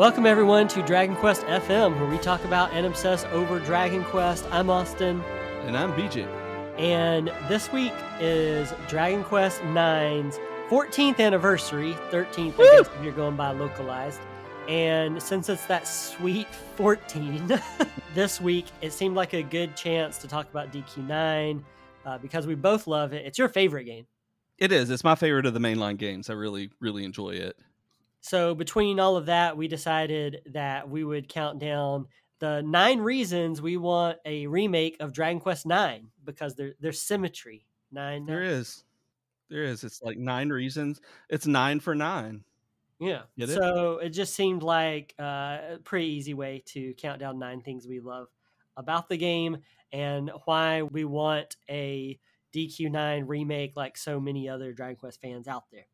Welcome everyone to Dragon Quest FM, where we talk about and obsess over Dragon Quest. I'm Austin, And I'm BJ. and this week is Dragon Quest IX's 14th anniversary, 13th, I guess, if you're going by localized. And since it's that sweet 14, this week it seemed like a good chance to talk about DQ9 uh, because we both love it. It's your favorite game. It is. It's my favorite of the mainline games. I really, really enjoy it. So between all of that, we decided that we would count down the nine reasons we want a remake of Dragon Quest Nine because there, there's symmetry. Nine. There is. There is. It's like nine reasons. It's nine for nine. Yeah. Get? So it just seemed like uh, a pretty easy way to count down nine things we love about the game and why we want a DQ9 remake like so many other Dragon Quest fans out there.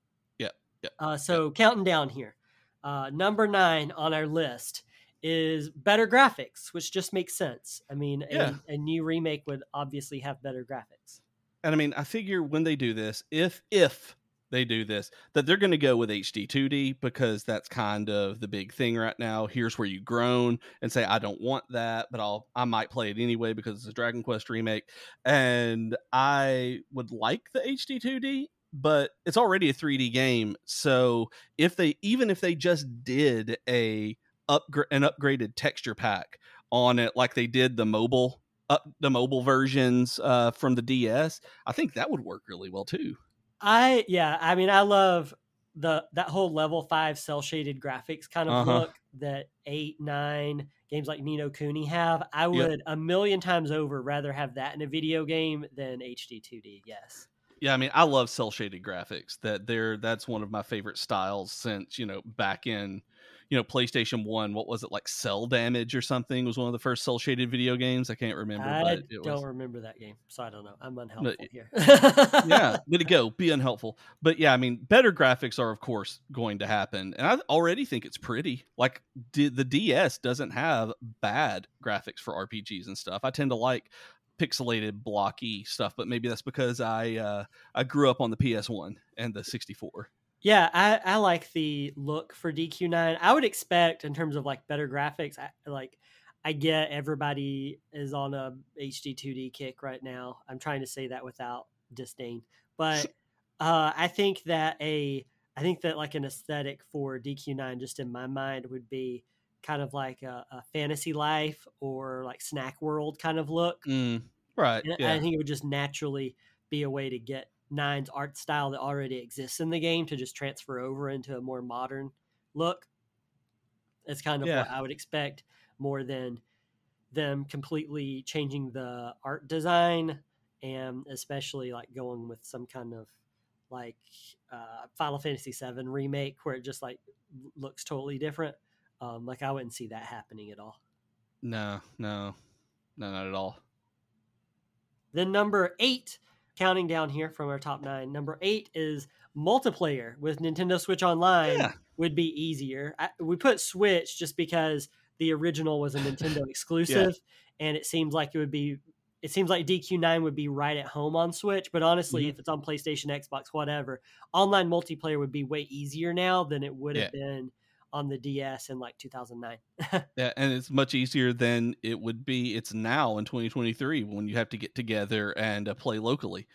Yep, Uh, so counting down here, uh, number nine on our list is better graphics, which just makes sense. I mean, Yeah. a, a new remake would obviously have better graphics. And I mean, I figure when they do this, if if they do this, that they're going to go with HD 2D because that's kind of the big thing right now. Here's where you groan and say, I don't want that, but I'll I might play it anyway because it's a Dragon Quest remake, and I would like the HD 2D. But it's already a 3D game, so if they even if they just did a upgrade an upgraded texture pack on it, like they did the mobile up the mobile versions uh, from the DS, I think that would work really well too. I yeah, I mean, I love the that whole level five cell shaded graphics kind of Uh-huh. look that eight nine games like Ni no Kuni have. I would a million times over rather have that in a video game than HD 2D. Yes. Yeah, I mean, I love cell shaded graphics. That they're that's one of my favorite styles since you know back in you know PlayStation One. What was it like? Cel Damage or something was one of the first cell shaded video games. I can't remember, I but it don't was. remember that game, so I don't know. I'm unhelpful here. yeah, way to go. Be unhelpful. But yeah, I mean, better graphics are, of course, going to happen. And I already think it's pretty. Like, d- the DS doesn't have bad graphics for RPGs and stuff. I tend to like pixelated, blocky stuff, but maybe that's because I uh, I grew up on the PS1 and the 64. Yeah, I, I like the look for DQ9. I would expect in terms of like better graphics, I, like I get everybody is on a HD 2D kick right now. I'm trying to say that without disdain, but uh, I think that a I think that like an aesthetic for DQ9 just in my mind would be kind of like a, a fantasy life or like snack world kind of look. Mm, right. And Yeah. I think it would just naturally be a way to get Nine's art style that already exists in the game to just transfer over into a more modern look. It's kind of what I would expect more than them completely changing the art design and especially like going with some kind of like uh, Final Fantasy VII remake where it just like looks totally different. Um, like I wouldn't see that happening at all. no, no, no, not at all. Then number eight, counting down here from our top nine, number eight is multiplayer with Nintendo Switch Online Yeah. would be easier. I, we put Switch just because the original was a Nintendo exclusive, and it seems like it would be. It seems like DQ9 would be right at home on Switch, but honestly, Mhm. if it's on PlayStation, Xbox, whatever, online multiplayer would be way easier now than it would have been on the DS in like 2009. Yeah, and it's much easier than it would be. It's now in 2023 when you have to get together and uh, play locally.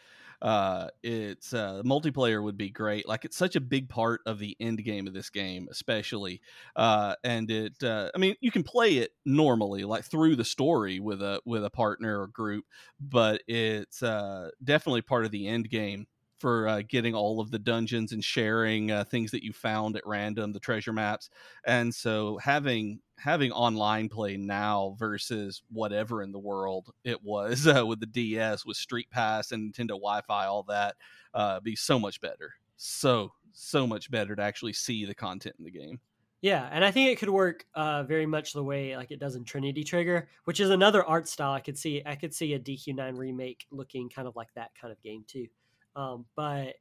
Uh, it's uh, multiplayer would be great. Like it's such a big part of the end game of this game, especially. Uh, and it, uh, I mean, you can play it normally, like through the story with a with a partner or group, but it's uh, definitely part of the end game for uh, getting all of the dungeons and sharing uh, things that you found at random, the treasure maps. And so having having online play now versus whatever in the world it was uh, with the DS, with Street Pass and Nintendo Wi-Fi, all that, uh, be so much better. So so much better to actually see the content in the game. Yeah, and I think it could work uh, very much the way like it does in Trinity Trigger, which is another art style. I could see I could see a DQ9 remake looking kind of like that kind of game too. Um, but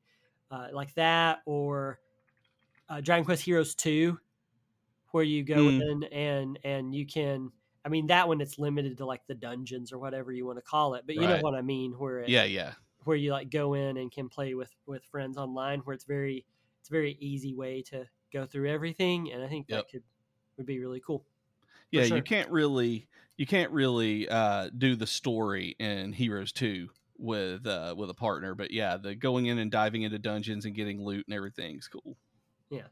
uh, like that or uh, Dragon Quest Heroes 2 where you go Mm. in and and you can I mean that one it's limited to like the dungeons or whatever you want to call it, but you know what I mean where it, Yeah, yeah. where you like go in and can play with with friends online where it's very it's a very easy way to go through everything and i think that Yep. could would be really cool yeah sure. you can't really you can't really uh do the story in heroes 2 with uh with a partner but yeah the going in and diving into dungeons and getting loot and everything's cool. Yeah.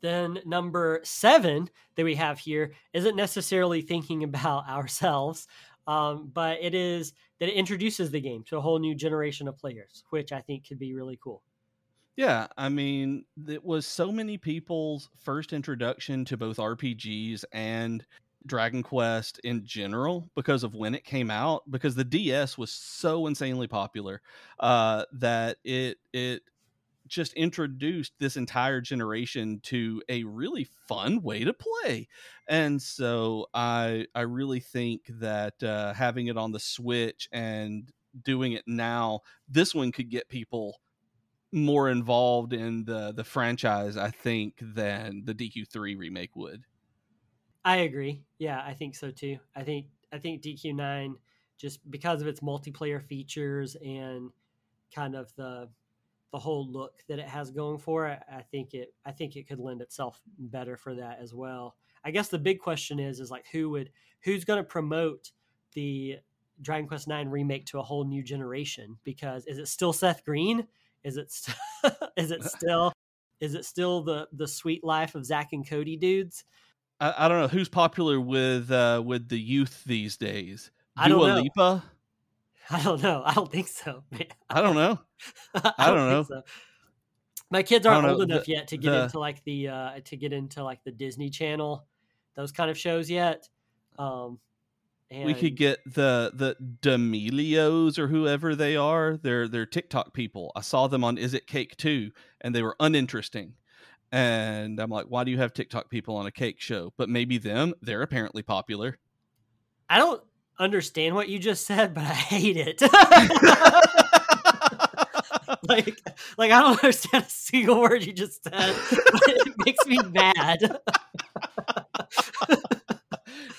Then number seven that we have here isn't necessarily thinking about ourselves um, but it is that it introduces the game to a whole new generation of players which i think could be really cool. Yeah i mean it was so many people's first introduction to both rpgs and dragon quest in general because of when it came out because the ds was so insanely popular uh that it it just introduced this entire generation to a really fun way to play. And so i i really think that uh, having it on the switch and doing it now this one could get people more involved in the the franchise i think than the dq3 remake would I agree. Yeah, I think so too. I think I think DQ9 just because of its multiplayer features and kind of the the whole look that it has going for it, I think it I think it could lend itself better for that as well. I guess the big question is is like who would who's going to promote the Dragon Quest 9 remake to a whole new generation because is it still Seth Green? Is it st- is it still is it still the the sweet life of Zach and Cody dudes? I, I don't know who's popular with uh with the youth these days I don't know. Lipa? I don't know. I don't think so. man. I don't know. I, don't know. so. My kids aren't old know. enough The- yet to get the- into like the uh to get into like the Disney Channel, those kind of shows yet. Um, and we could get the the D'Amelios or whoever they are. They're they're TikTok people. I saw them on Is It Cake too, and they were uninteresting. And I'm like, why do you have TikTok people on a cake show? But maybe them. They're apparently popular. I don't understand what you just said, but I hate it. like, like I don't understand a single word you just said. It makes me mad.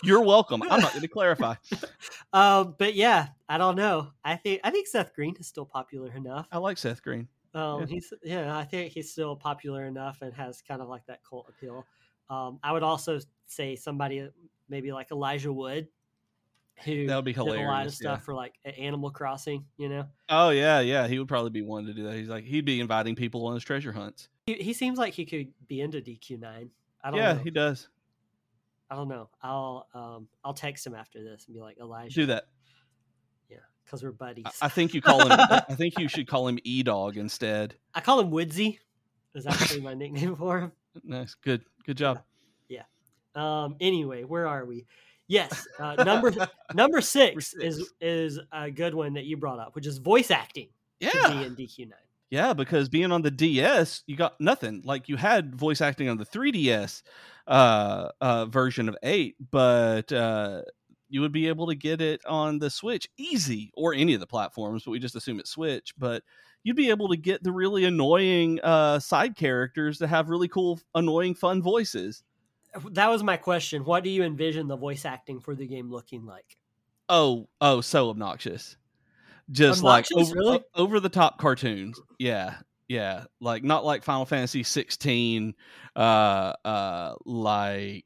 You're welcome. I'm not going to clarify. Um, but yeah, I don't know. I think I think Seth Green is still popular enough. I like Seth Green. Um, Yeah. he's yeah, I think he's still popular enough and has kind of like that cult appeal. Um, I would also say somebody maybe like Elijah Wood, who That would be did a lot of hilarious, stuff yeah. for like Animal Crossing. You know, Oh yeah, yeah. He would probably be one to do that. He's like he'd be inviting people on his treasure hunts. he, he seems like he could be into DQ nine. I don't Yeah, know. he does. I don't know. I'll um I'll text him after this and be like Elijah. Do that. Because we're buddies. I, I think you call him. I think you should call him E Dog instead. I call him Woodsy. Is actually my nickname for him. Nice, good, good job. Yeah. Um. Anyway, where are we? Yes. Uh, number number six, Number is six. is a good one that you brought up, which is voice acting. Yeah, in DQ nine. yeah. Because being on the DS, you got nothing. Like you had voice acting on the 3DS uh, uh, version of eight, but uh, you would be able to get it on the Switch easy, or any of the platforms. But we just assume it's Switch. But you'd be able to get the really annoying uh, side characters that have really cool, annoying, fun voices. That was my question. What do you envision the voice acting for the game looking like? Oh, oh, so obnoxious. Just Obnoxious, like over, really? o- over the top cartoons. Yeah. Yeah. Like not like Final Fantasy 16 uh uh like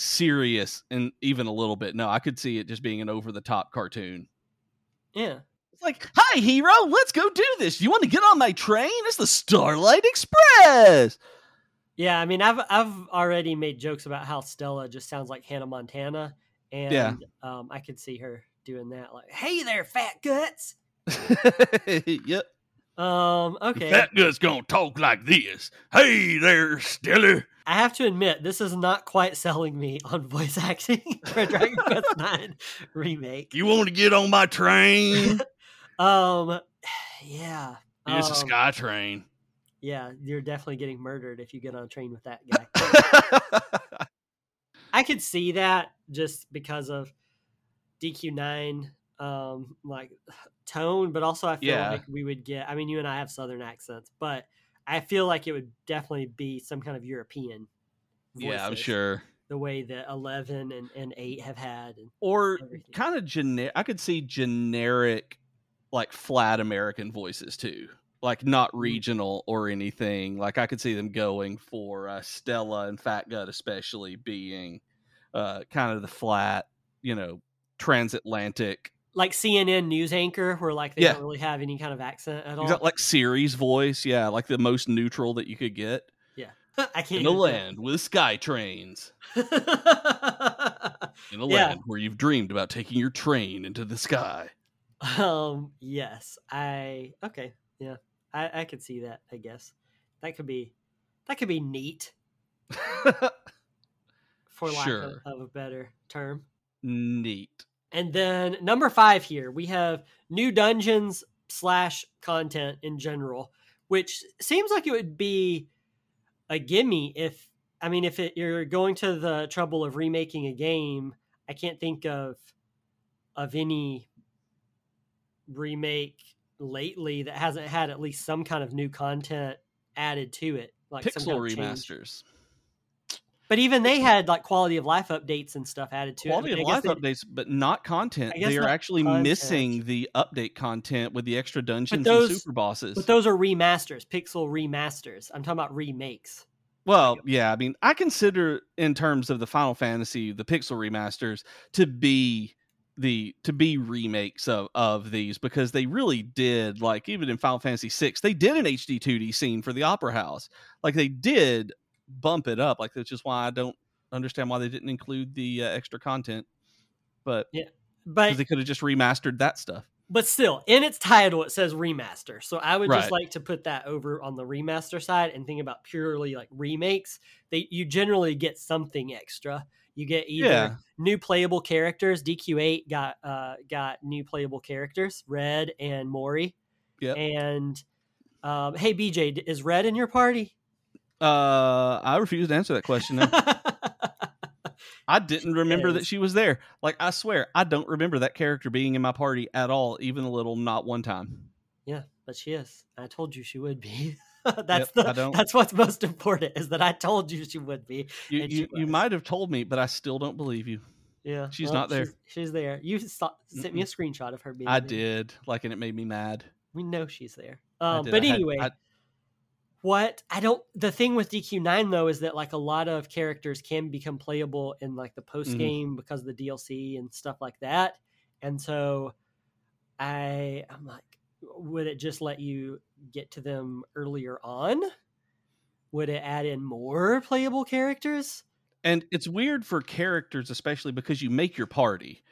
serious and even a little bit. No, I could see it just being an over the top cartoon. Yeah. It's like, "Hi hero, let's go do this. You want to get on my train? It's the Starflight Express." Yeah, I mean, I've I've already made jokes about how Stella just sounds like Hannah Montana, and Yeah. um, I could see her doing that. Like, "Hey there, fat guts." yep. Um, okay. Fat Gut's gonna talk like this. Hey there, Stiller. I have to admit, this is not quite selling me on voice acting for Dragon Quest Nine remake. You want to get on my train? Um, yeah. it's a um, sky train. Yeah, you're definitely getting murdered if you get on a train with that guy. I could see that just because of DQ9 um like tone, but also I feel Yeah. like we would get I mean you and I have southern accents, but I feel like it would definitely be some kind of European yeah, I'm sure. The way that eleven and, and eight have had Or everything. kind of generic. I could see generic, like flat American voices too. Like not Mm. regional or anything. Like I could see them going for uh, Stella and Fat Gut, especially being uh, kind of the flat, you know, transatlantic, like CNN news anchor where like they Yeah. don't really have any kind of accent at all. Like Siri's voice. Yeah, like the most neutral that you could get Yeah, I can't in a land with sky trains. In a Yeah. land where you've dreamed about taking your train into the sky. Um. Yes. I. Okay. Yeah. I. I could see that. I guess that could be. That could be neat, for lack of, of a better term. Neat. And then number five here we have new dungeons slash content in general, which seems like it would be a gimme if I mean if it, you're going to the trouble of remaking a game. I can't think of of any remake lately that hasn't had at least some kind of new content added to it, like some Pixel kind of change. But even they had like quality of life updates and stuff added to Quality it. of life they- updates, but not content. They are actually content. missing the update content with the extra dungeons those- and super bosses. But those are remasters, pixel remasters. I'm talking about remakes. well, yeah, I mean, I consider in terms of the Final Fantasy, the Pixel remasters to be the to be remakes of of these because they really did like even in Final Fantasy 6 they did an HD 2D scene for the Opera House like they did bump it up like that's just why I don't understand why they didn't include the uh, extra content but yeah, But because they could have just remastered that stuff but still, in its title it says remaster. So I would just like to put that over on the remaster side and think about purely like remakes. They you generally get something extra. You get either Yeah. new playable characters. DQ8 got uh got new playable characters, Red and Morrie. Yeah. And um, hey BJ, is Red in your party? Uh I refuse to answer that question. I didn't remember that she was there. Like I swear, I don't remember that character being in my party at all, even a little, not one time. Yeah, but she is. I told you she would be. that's Yep, the I don't- that's what's most important is that I told you she would be. You you, you might have told me, but I still don't believe you. Yeah, She's not there. She's, she's there. You saw, sent me a screenshot of her being. I there. did, like, and it made me mad. We know she's there. Um, but I had- anyway, I- what I don't. The thing with DQ9 though is that like a lot of characters can become playable in like the Mm-hmm. post game because of the DLC and stuff like that. And so, I I'm like, would it just let you get to them earlier on? Would it add in more playable characters? and it's weird for characters, especially because you make your party.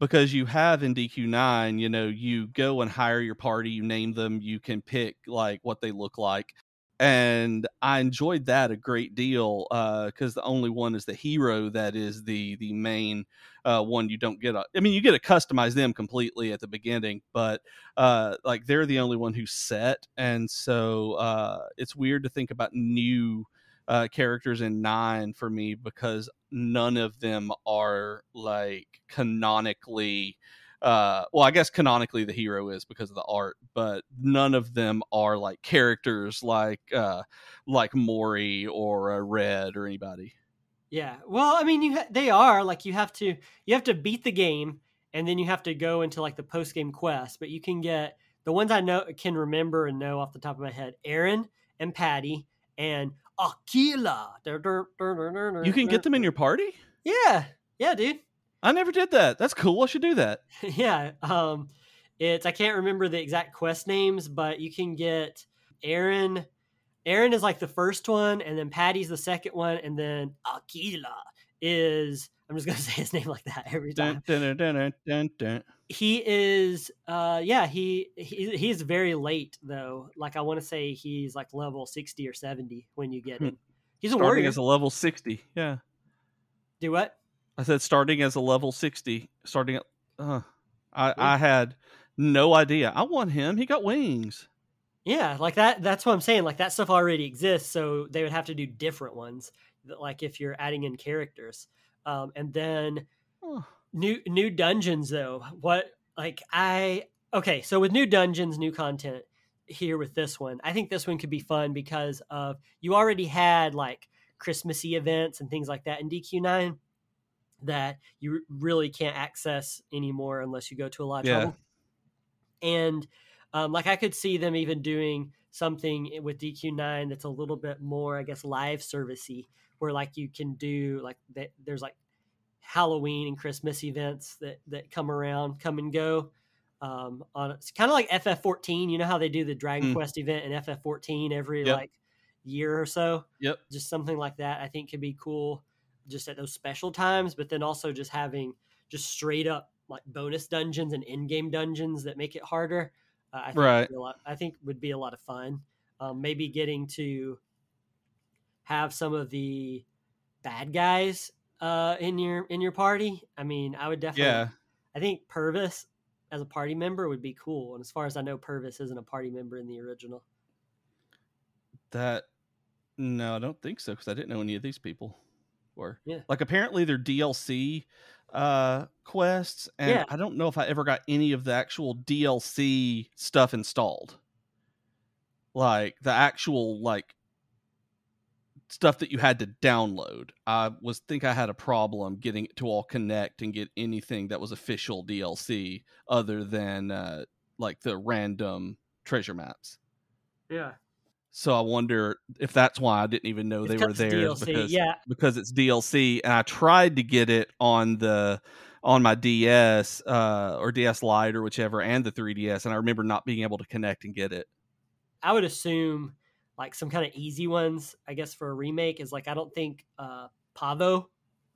Because you have in DQ9, you know, you go and hire your party, you name them, you can pick like what they look like. And I enjoyed that a great deal because the only one is the hero that is the the main uh, one. You don't get a, I mean, you get to customize them completely at the beginning, but uh, like they're the only one who's set, and so uh, it's weird to think about new uh, characters in nine for me because none of them are like canonically uh well i guess canonically the hero is because of the art but none of them are like characters like uh like morrie or uh, red or anybody Yeah. Well, I mean, you ha- they are like you have to you have to beat the game, and then you have to go into like the post game quest. But you can get the ones I know can remember and know off the top of my head: Erinn and Patty and Aquila. you can get them in your party Yeah. Yeah, dude. I never did that that's cool i should do that yeah. Um, it's I can't remember the exact quest names, but you can get Erinn. Erinn is like the first one, and then Patty's the second one, and then Aquila is I'm just gonna say his name like that every time. Dun, dun, dun. He is, uh, yeah, he, he he's very late though. Like I want to say he's like level sixty or seventy when you get him. He's a Starting warrior. as a level 60. Yeah. Do what? I said starting as a level 60. Starting at. Uh, I. I had no idea. I want him. He got wings. Yeah, like that. That's what I'm saying. Like that stuff already exists, so they would have to do different ones. Like if you're adding in characters, um, and then Oh, new new dungeons though. What like I okay, so with new dungeons, new content here with this one, I think this one could be fun because of you already had like Christmassy events and things like that in DQ9 that you really can't access anymore unless you go to a lot of Yeah. trouble. And um, like I could see them even doing something with DQ9 that's a little bit more, I guess, live servicey, where like you can do like that. There's like Halloween and Christmas events that that come around, come and go. Um, on it's kind of like FF14. You know how they do the Dragon Mm. Quest event in FF14 every Yep. like year or so. Yep. Just something like that. I think could be cool, just at those special times. But then also just having just straight up like bonus dungeons and in-game dungeons that make it harder. Uh, I think Right. lot, I think would be a lot of fun. Um, maybe getting to have some of the bad guys uh, in your in your party. I mean, I would definitely. yeah. I think Purvis as a party member would be cool. And as far as I know, Purvis isn't a party member in the original. That. No, I don't think so because I didn't know any of these people were. Yeah. Like apparently they're DLC uh quests and Yeah. I don't know if I ever got any of the actual DLC stuff installed. Like the actual like stuff that you had to download. I was think I had a problem getting it to all connect and get anything that was official DLC other than uh like the random treasure maps. Yeah, So I wonder if that's why I didn't even know It's they were there DLC. because Yeah, because it's DLC and I tried to get it on the on my DS uh, or DS Lite or whichever and the 3DS and I remember not being able to connect and get it. I would assume like some kind of easy ones. I guess for a remake is like I don't think uh, Pavo,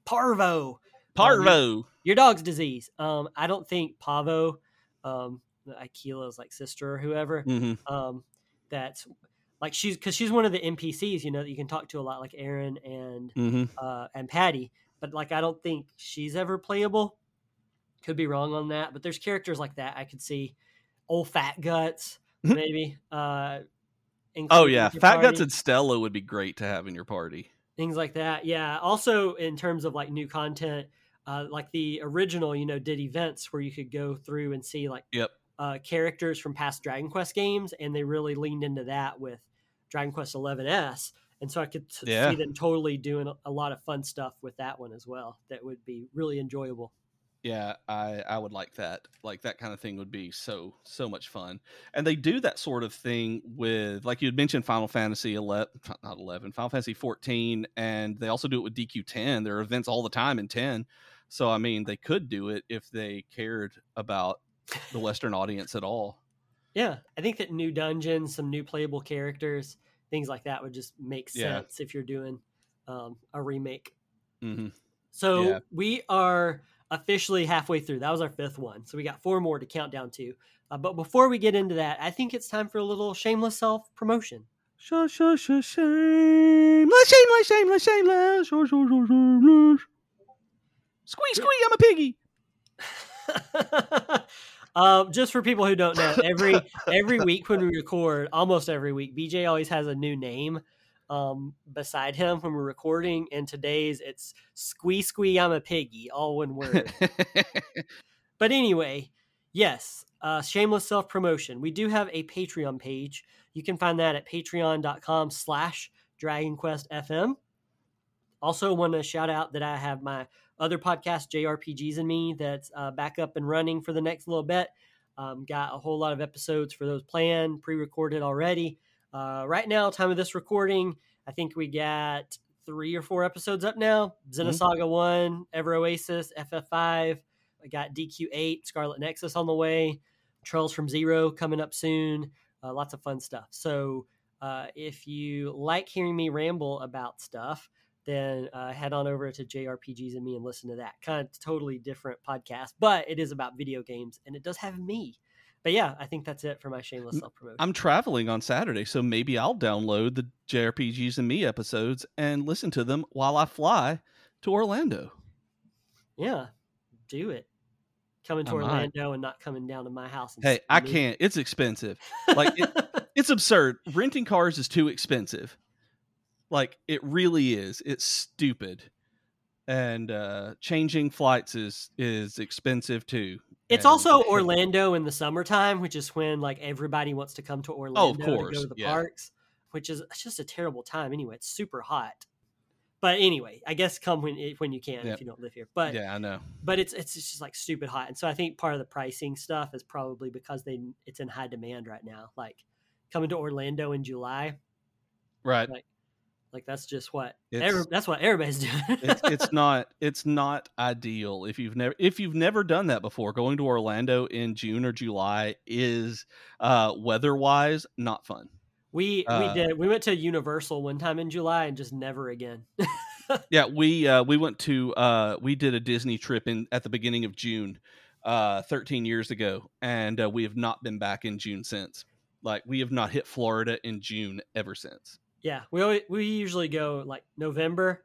Parvo, Parvo. your dog's disease. Um, I don't think Pavo, um, Aquila's like sister or whoever. hmm um, that's like she's because she's one of the NPCs, you know, that you can talk to a lot, like Erinn and hmm uh, and Patty. But like, I don't think she's ever playable. Could be wrong on that, but there's characters like that I could see. Old Fat Guts, maybe. uh, Oh yeah, Fat Guts and Stella would be great to have in your party. things like that. Yeah. Also, in terms of like new content, uh, like the original, you know, did events where you could go through and see like Yep. uh, characters from past Dragon Quest games, and they really leaned into that with Dragon Quest XI S. And so I could t- Yeah. see them totally doing a- a lot of fun stuff with that one as well. That would be really enjoyable. Yeah, I I would like that. Like that kind of thing would be so so much fun. And they do that sort of thing with like you had mentioned Final Fantasy 11 not 11, Final Fantasy 14 and they also do it with DQ10. There are events all the time in 10. So I mean, they could do it if they cared about the western audience at all. Yeah, I think that new dungeons, some new playable characters, things like that would just make Yeah. sense if you're doing um, a remake. hmm So Yeah. we are officially halfway through. That was our fifth one. So we got four more to count down to. Uh, but before we get into that, I think it's time for a little shameless self promotion. Sh sh sh shameless, shameless, shameless, shameless, sh sh sh shameless. Squee squee, I'm a piggy. um, just for people who don't know, every every week when we record, almost every week, BJ always has a new name um, beside him when we're recording. And today's it's Squee Squee, I'm a piggy, all one word. But anyway, yes, uh, shameless self promotion. We do have a Patreon page. You can find that at patreon.com slash Dragon Quest FM. Also, want to shout out that I have my other podcast, JRPGs and Me, that's uh, back up and running for the next little bit. Um, got a whole lot of episodes for those planned, pre recorded already. Uh, right now, time of this recording, I think we got three or four episodes up now Xenosaga 1, Ever Oasis, FF5. I got DQ8, Scarlet Nexus on the way, Trails from Zero coming up soon. Uh, lots of fun stuff. So, uh, if you like hearing me ramble about stuff, then uh, head on over to JRPGs and me and listen to that. Kind of totally different podcast, but it is about video games and it does have me. But yeah, I think that's it for my shameless self promotion. I'm traveling on Saturday, so maybe I'll download the JRPGs and me episodes and listen to them while I fly to Orlando. Yeah, do it. Coming to I might. Orlando and not coming down to my house. And Hey, I me. can't. It's expensive. Like it, it's absurd. Renting cars is too expensive. Like it really is. It's stupid. And uh changing flights is is expensive too. It's And- also Orlando in the summertime, which is when like everybody wants to come to Orlando to course, go to the yeah. parks, which is just a terrible time anyway. It's super hot. But anyway, I guess come when it- when you can Yep. if you don't live here. But yeah, I know. but it's it's just like stupid hot, and so I think part of the pricing stuff is probably because they it's in high demand right now. Like coming to Orlando in July, Right. Like, like that's just what every, that's what everybody's doing. it's it's not it's not ideal if you've never if you've never done that before going to orlando in june or july is uh weather wise not fun we uh, we did we went to Universal one time in July and just never again. yeah we uh we went to uh we did a disney trip in at the beginning of june uh 13 years ago and uh, we have not been back in june since like we have not hit florida in june ever since Yeah, we always, we usually go like November,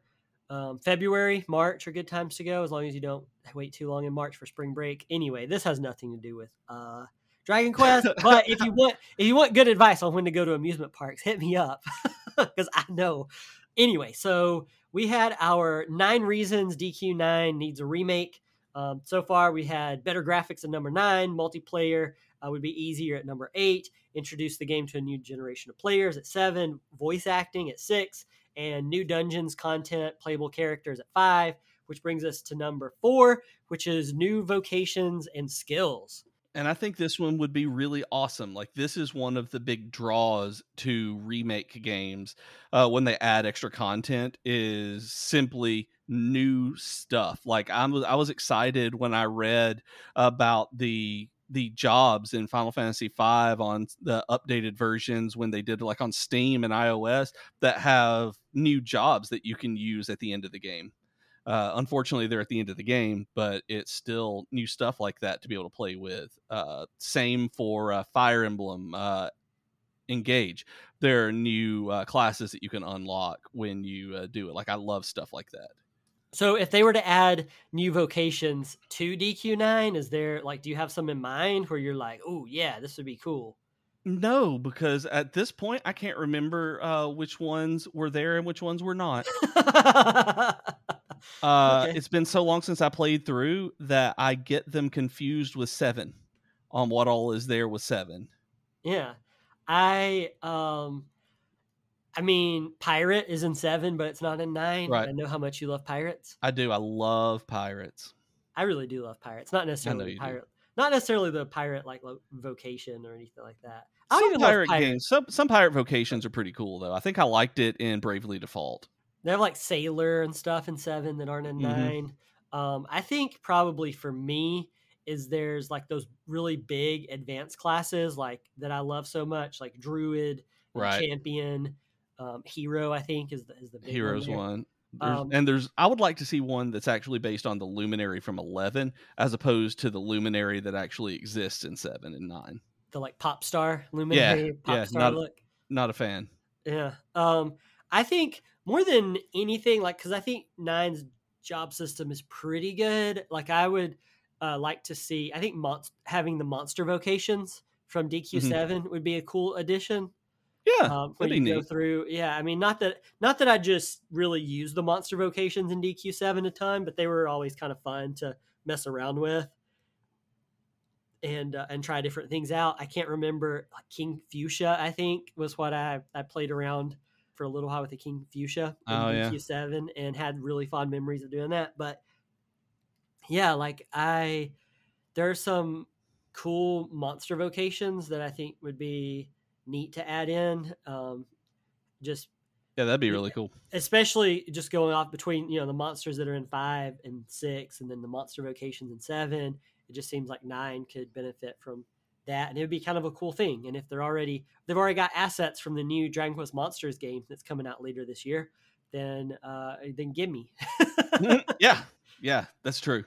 um, February, March are good times to go as long as you don't wait too long in March for spring break. Anyway, this has nothing to do with uh, Dragon Quest, but if you want if you want good advice on when to go to amusement parks, hit me up because I know. Anyway, so we had our nine reasons DQ9 needs a remake. Um, so far, we had better graphics at number nine, multiplayer uh, would be easier at number eight, introduce the game to a new generation of players at seven, voice acting at six, and new dungeons, content, playable characters at five, which brings us to number four, which is new vocations and skills. and I think this one would be really awesome. Like this is one of the big draws to remake games uh, when they add extra content is simply new stuff. Like I was I was excited when I read about the the jobs in Final Fantasy V on the updated versions when they did like on Steam and iOS that have new jobs that you can use at the end of the game. Uh, unfortunately, they're at the end of the game, but it's still new stuff like that to be able to play with. Uh, same for uh, Fire Emblem uh, Engage. There are new uh, classes that you can unlock when you uh, do it. Like I love stuff like that. So if they were to add new vocations to DQ9, is there like do you have some in mind where you're like, oh yeah, this would be cool? No, because at this point, I can't remember uh, which ones were there and which ones were not. Uh, Okay. It's been so long since I played through that I get them confused with seven on what all is there with seven. yeah. I um I mean pirate is in seven, but it's not in nine. Right. I know how much you love pirates. I do. I love pirates. I really do love pirates. Not necessarily the you do. pirate not necessarily the pirate like lo- vocation or anything like that. I Some pirate games, some some pirate vocations are pretty cool though. I think I liked it in Bravely Default. They have like sailor and stuff in seven that aren't in Mhm. nine. Um, I think probably for me is there's like those really big advanced classes like that I love so much, like druid, Right. champion, um, hero. I think is the is the Heroes one. one. There's, Um, and there's I would like to see one that's actually based on the luminary from 11 as opposed to the luminary that actually exists in 7 and 9. The like pop star luminary pop yeah, star not- look. Not a fan. Yeah. Um, I think more than anything, like, because I think Nine's job system is pretty good. Like, I would uh, like to see. I think monst- having the monster vocations from DQ7 would be a cool addition. Yeah, Um, you be go through, yeah. I mean, not that not that I just really use the monster vocations in DQ7 a ton, but they were always kind of fun to mess around with and uh, and try different things out. I can't remember like King Fuchsia. I think was what I I played around for a little while with the King Fuchsia in Oh. DQ7 and had really fond memories of doing that. But yeah, like I there are some cool monster vocations that I think would be neat to add in. Um, just Yeah, that'd be really cool. especially just going off between you know the monsters that are in five and six and then the monster vocations in seven it just seems like nine could benefit from that and it would be kind of a cool thing and if they're already they've already got assets from the new dragon quest monsters game that's coming out later this year then uh, then give me. Yeah, yeah, that's true.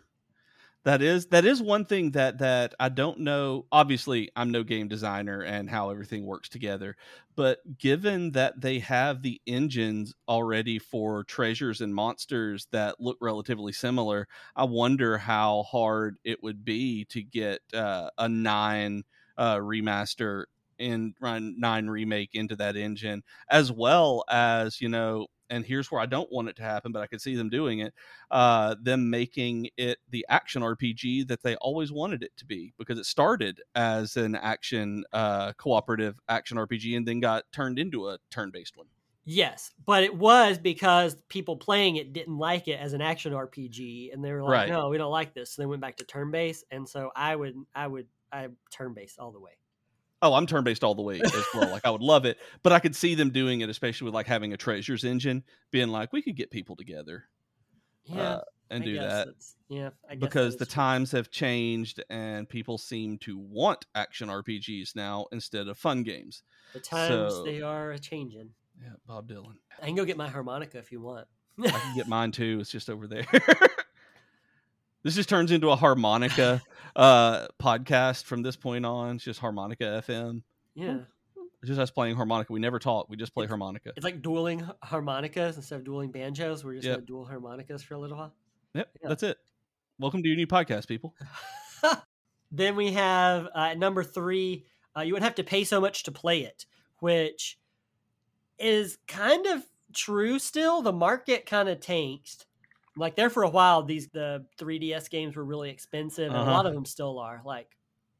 That is that is one thing that that I don't know. Obviously, I'm no game designer and how everything works together, but given that they have the engines already for treasures and monsters that look relatively similar, I wonder how hard it would be to get uh, a nine uh, remaster in run nine remake into that engine, as well as you know. And here's where I don't want it to happen, but I could see them doing it uh, them making it the action RPG that they always wanted it to be because it started as an action uh, cooperative action RPG and then got turned into a turn based one. Yes, but it was because people playing it didn't like it as an action RPG, and they were like, Right. "No, we don't like this." So they went back to turn based, and so I would, I would, I turn based all the way. Oh, I'm turn based all the way as well. like I would love it, but I could see them doing it, especially with like having a treasures engine, being like we could get people together Yeah, uh, and I do guess that. Yeah, I guess because the true. times have changed and people seem to want action RPGs now instead of fun games. the times so- they are changing. Yeah, Bob Dylan. I can go get my harmonica if you want. I can get mine too. It's just over there. this just turns into a harmonica uh, podcast from this point on. It's just harmonica FM. yeah, It's just us playing harmonica. We never talk. We just play It's- harmonica. it's like dueling harmonicas instead of dueling banjos. We're just Yep. gonna duel harmonicas for a little while. Yep, yeah. that's it. Welcome to your new podcast, people. then we have uh, at number three, uh, you would have to pay so much to play it, which is kind of true still. The market kind of tanked. Like there for a while, these the 3DS games were really expensive, and a Uh-huh. lot of them still are. Like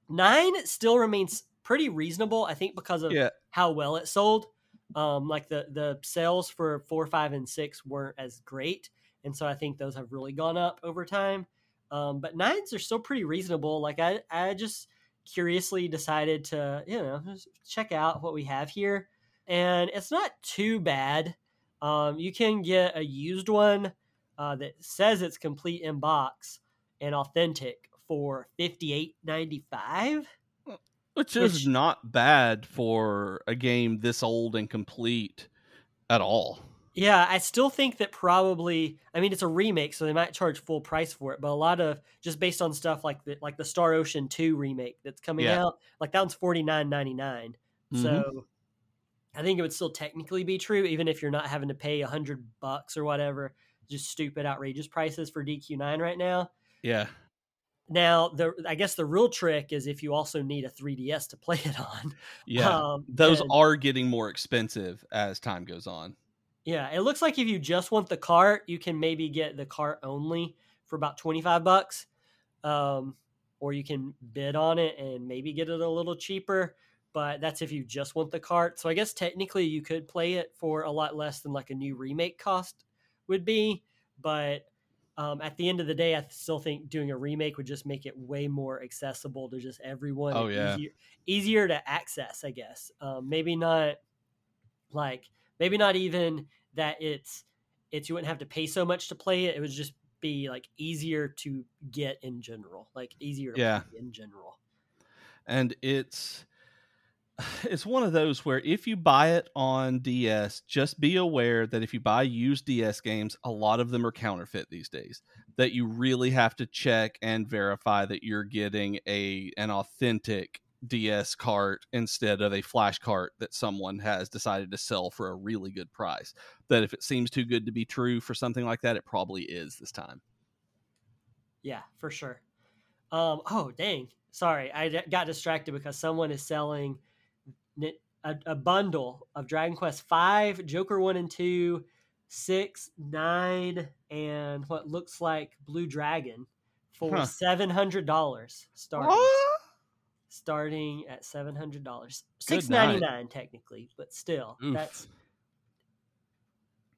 nine still remains pretty reasonable, I think, because of Yeah, how well it sold. Um, like the the sales for four, five, and six weren't as great, and so I think those have really gone up over time. Um, but nines are still pretty reasonable. Like I, I just curiously decided to, you know, check out what we have here, and it's not too bad. Um, you can get a used one uh, that says it's complete in box and authentic for fifty eight ninety five. which is Which- not bad for a game this old and complete at all. Yeah, I still think that probably. I mean, it's a remake, so they might charge full price for it. But a lot of just based on stuff like the like the Star Ocean Two remake that's coming Yeah. out, like that one's forty nine ninety nine. So I think it would still technically be true, even if you're not having to pay a hundred bucks or whatever. Just stupid, outrageous prices for DQ nine right now. yeah, Now, the I guess the real trick is if you also need a 3DS to play it on. yeah. Um, Those then- are getting more expensive as time goes on. Yeah, it looks like if you just want the cart, you can maybe get the cart only for about 25 bucks. Um, or you can bid on it and maybe get it a little cheaper, but that's if you just want the cart. So I guess technically you could play it for a lot less than like a new remake cost would be, but um, at the end of the day, I still think doing a remake would just make it way more accessible to just everyone. Oh, yeah. easier, easier to access, I guess. Um, maybe not like maybe not even that it's it's you wouldn't have to pay so much to play it. It would just be like easier to get in general, like easier Yeah. in general. and it's it's one of those where if you buy it on DS, just be aware that if you buy used DS games, a lot of them are counterfeit these days. That you really have to check and verify that you're getting a an authentic DS cart instead of a flash cart that someone has decided to sell for a really good price. That if it seems too good to be true for something like that, it probably is this time. Yeah, for sure. Um, oh dang, sorry, I got distracted because someone is selling a, a bundle of Dragon Quest Five, Joker One and Two, Six, Nine, and what looks like Blue Dragon for Huh. seven hundred dollars starting. starting at seven hundred dollars. Six ninety nine technically, but still, Oof. that's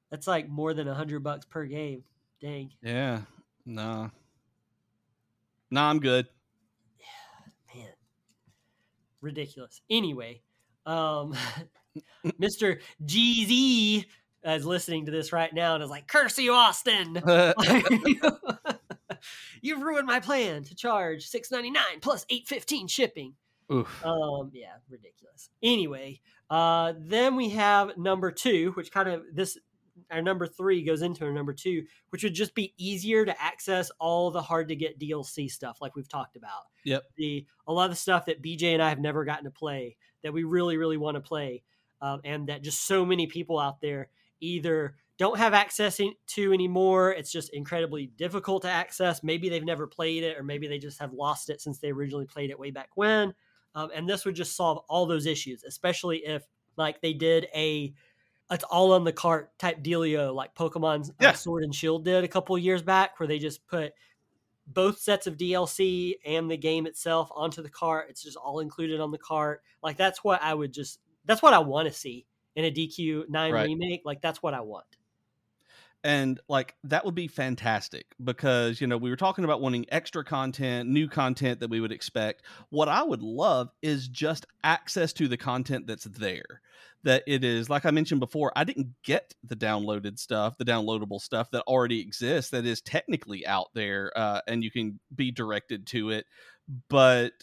that's like more than a hundred bucks per game. Dang, Yeah. Nah. Nah, I'm good. Yeah, man, ridiculous. Anyway, um, Mister GZ is listening to this right now and is like, "Curse you, Austin! You've ruined my plan to charge six ninety nine plus eight fifteen shipping." Oof. Um, yeah, ridiculous. Anyway, uh, then we have number two, which kind of this our number three goes into our number two, which would just be easier to access all the hard to get DLC stuff, like we've talked about. Yep. The a lot of the stuff that BJ and I have never gotten to play that we really, really want to play, um, and that just so many people out there either don't have access to anymore. It's just incredibly difficult to access. Maybe they've never played it, or maybe they just have lost it since they originally played it way back when. Um, and this would just solve all those issues, especially if like they did a it's all on the cart type dealio like Pokemon uh, yeah. uh, Sword and Shield did a couple years back, where they just put both sets of DLC and the game itself onto the cart. It's just all included on the cart. Like that's what I would just that's what I want to see in a DQ9 right. remake. Like that's what I want and like that would be fantastic because you know we were talking about wanting extra content new content that we would expect. What i would love is just access to the content that's there that it is like i mentioned before i didn't get the downloaded stuff the downloadable stuff that already exists that is technically out there uh, and you can be directed to it but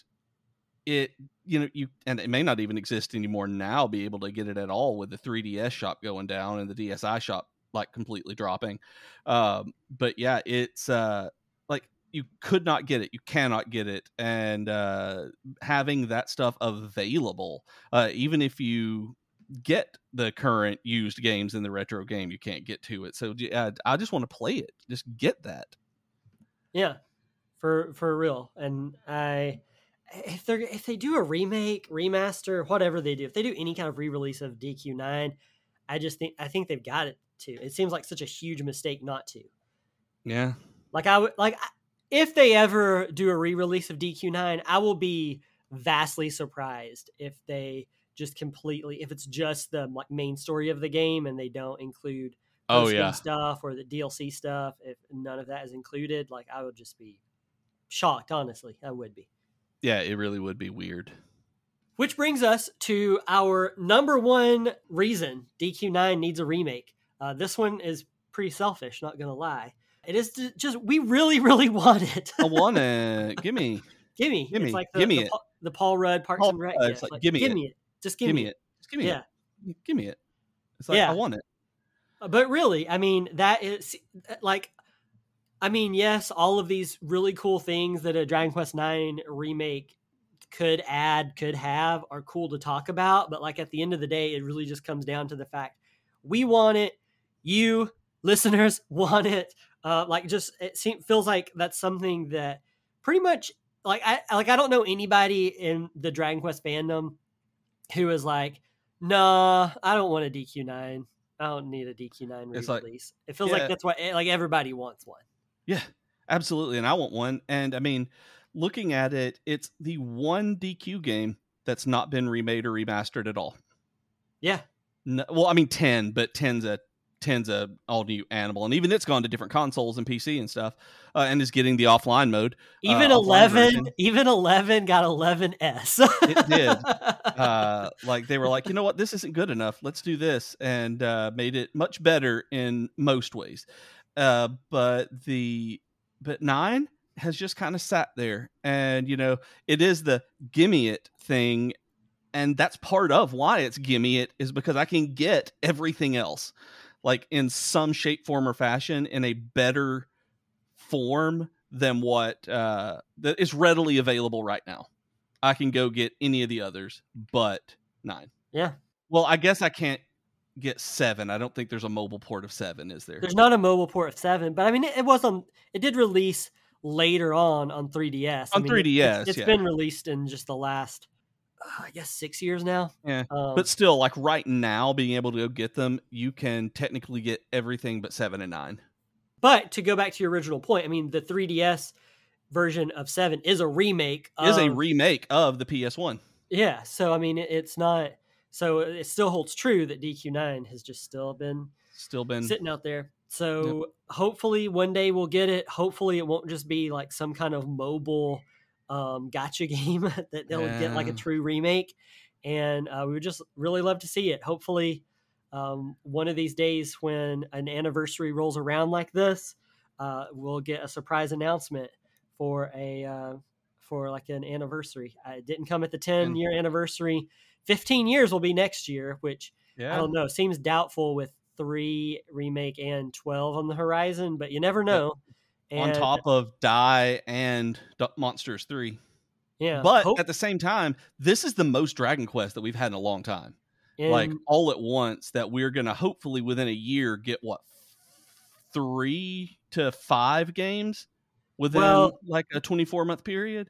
it you know you and it may not even exist anymore now be able to get it at all with the 3ds shop going down and the dsi shop like completely dropping. Um, but yeah, it's uh, like you could not get it, you cannot get it, and uh, having that stuff available, uh, even if you get the current used games in the retro game, you can't get to it. So yeah, I just want to play it. Just get that. Yeah, for for real. And I if they if they do a remake, remaster, whatever they do, if they do any kind of re-release of DQ9, I just think I think they've got it to. It seems like such a huge mistake not to. Yeah. Like I would like if they ever do a re-release of DQ9, I will be vastly surprised if they just completely if it's just the like main story of the game and they don't include oh yeah stuff or the DLC stuff if none of that is included like I would just be shocked honestly I would be yeah it really would be weird which brings us to our number one reason DQ9 needs a remake uh, this one is pretty selfish, not gonna lie. It is just we really, really want it. I want it. Gimme. Gimme. Gimme. It's like the, gimme the, it. The Paul Rudd Parks Paul and Rec. It's like, like, gimme, gimme it. it. Just gimme, gimme it. Just gimme yeah. it. Gimme it. It's like yeah. I want it. Uh, but really, I mean, that is uh, like I mean, yes, all of these really cool things that a Dragon Quest Nine remake could add, could have, are cool to talk about. But like at the end of the day, it really just comes down to the fact we want it you listeners want it. Uh, like just it seems feels like that's something that pretty much like I like I don't know anybody in the Dragon Quest fandom who is like, nah, I don't want a DQ nine. I don't need a DQ nine release. Like, it feels yeah. like that's what eh, like everybody wants one. Yeah, absolutely, and I want one. And I mean, looking at it, it's the one DQ game that's not been remade or remastered at all. Yeah. No, well, I mean ten, but 10's a Ten's a all new animal, and even it's gone to different consoles and PC and stuff, uh, and is getting the offline mode. Uh, even uh, eleven, even eleven got eleven S. it did. Uh, like they were like, you know what, this isn't good enough. Let's do this, and uh, made it much better in most ways. Uh, but the but nine has just kind of sat there, and you know, it is the gimme it thing and that's part of why it's gimme it is because I can get everything else like in some shape, form, or fashion in a better form than what uh, that is readily available right now. I can go get any of the others, but nine. Yeah. Well, I guess I can't get seven. I don't think there's a mobile port of seven, is there? There's not a mobile port of seven, but I mean, it, it was on. It did release later on on 3DS. On I mean, 3DS, it, it's, it's yeah. been released in just the last I guess six years now. Yeah, um, but still, like right now, being able to go get them, you can technically get everything but seven and nine. But to go back to your original point, I mean, the 3DS version of seven is a remake. Is a remake of the PS One. Yeah, so I mean, it's not. So it still holds true that DQ9 has just still been still been sitting out there. So yep. hopefully one day we'll get it. Hopefully it won't just be like some kind of mobile um, gacha game that they'll yeah. get like a true remake. And uh, we would just really love to see it. Hopefully, um, one of these days when an anniversary rolls around like this, uh, we'll get a surprise announcement for a uh, for like an anniversary. Uh, it didn't come at the 10 year anniversary. 15 years will be next year, which yeah. I don't know. Seems doubtful with three remake and twelve on the horizon, but you never know. On top of Dai and D- Monsters 3. yeah, but hope- at the same time, this is the most Dragon Quest that we've had in a long time. like all at once that we're going to hopefully within a year get what 3 to 5 games within Well- like a 24 month period.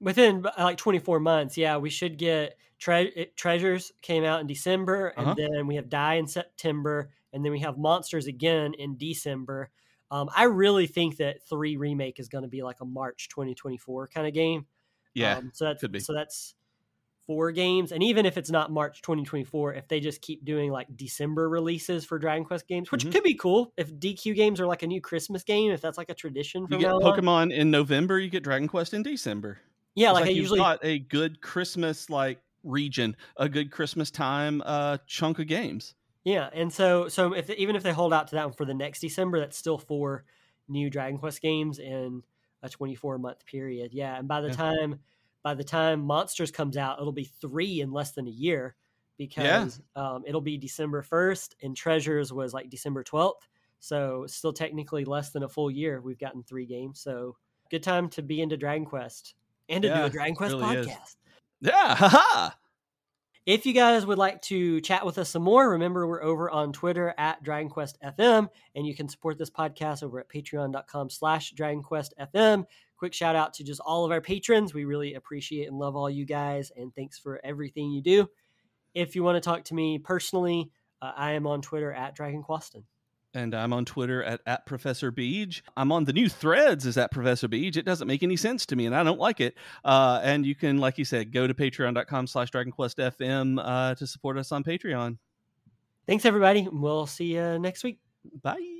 within uh, like 24 months yeah we should get tre- treasures came out in december and Uh-huh. then we have Dai in september and then we have monsters again in december um, i really think that three remake is going to be like a march 2024 kind of game Yeah. um, so that's could be. so that's four games and even if it's not march 2024 if they just keep doing like december releases for dragon quest games which Mhm. could be cool if dq games are like a new christmas game if that's like a tradition you get now on. Pokemon in November, you get Dragon Quest in December. yeah It's like, i you've usually got a good Christmas like region, a good Christmas time uh chunk of games. Yeah, and so so if even if they hold out to that one for the next December, that's still four new Dragon Quest games in a 24 month period. Yeah, and by the Yeah. time by the time Monsters comes out, it'll be three in less than a year because um, it'll be December 1st, and Treasures was like December 12th. So still technically less than a full year. We've gotten three games, so good time to be into Dragon Quest and to do a Dragon Quest really is. podcast. Yeah, haha. If you guys would like to chat with us some more, remember we're over on Twitter at Dragon Quest FM, and you can support this podcast over at patreon.com slash Dragon Quest FM. Quick shout out to just all of our patrons. We really appreciate and love all you guys, and thanks for everything you do. If you want to talk to me personally, uh, I am on Twitter at Dragon Quaston. And I'm on Twitter at, at Professor Beej. I'm on the new threads as at Professor Beej. It doesn't make any sense to me and I don't like it. Uh, and you can, like you said, go to patreon.com slash DragonQuestFM uh, to support us on Patreon. Thanks, everybody. We'll see you next week. Bye.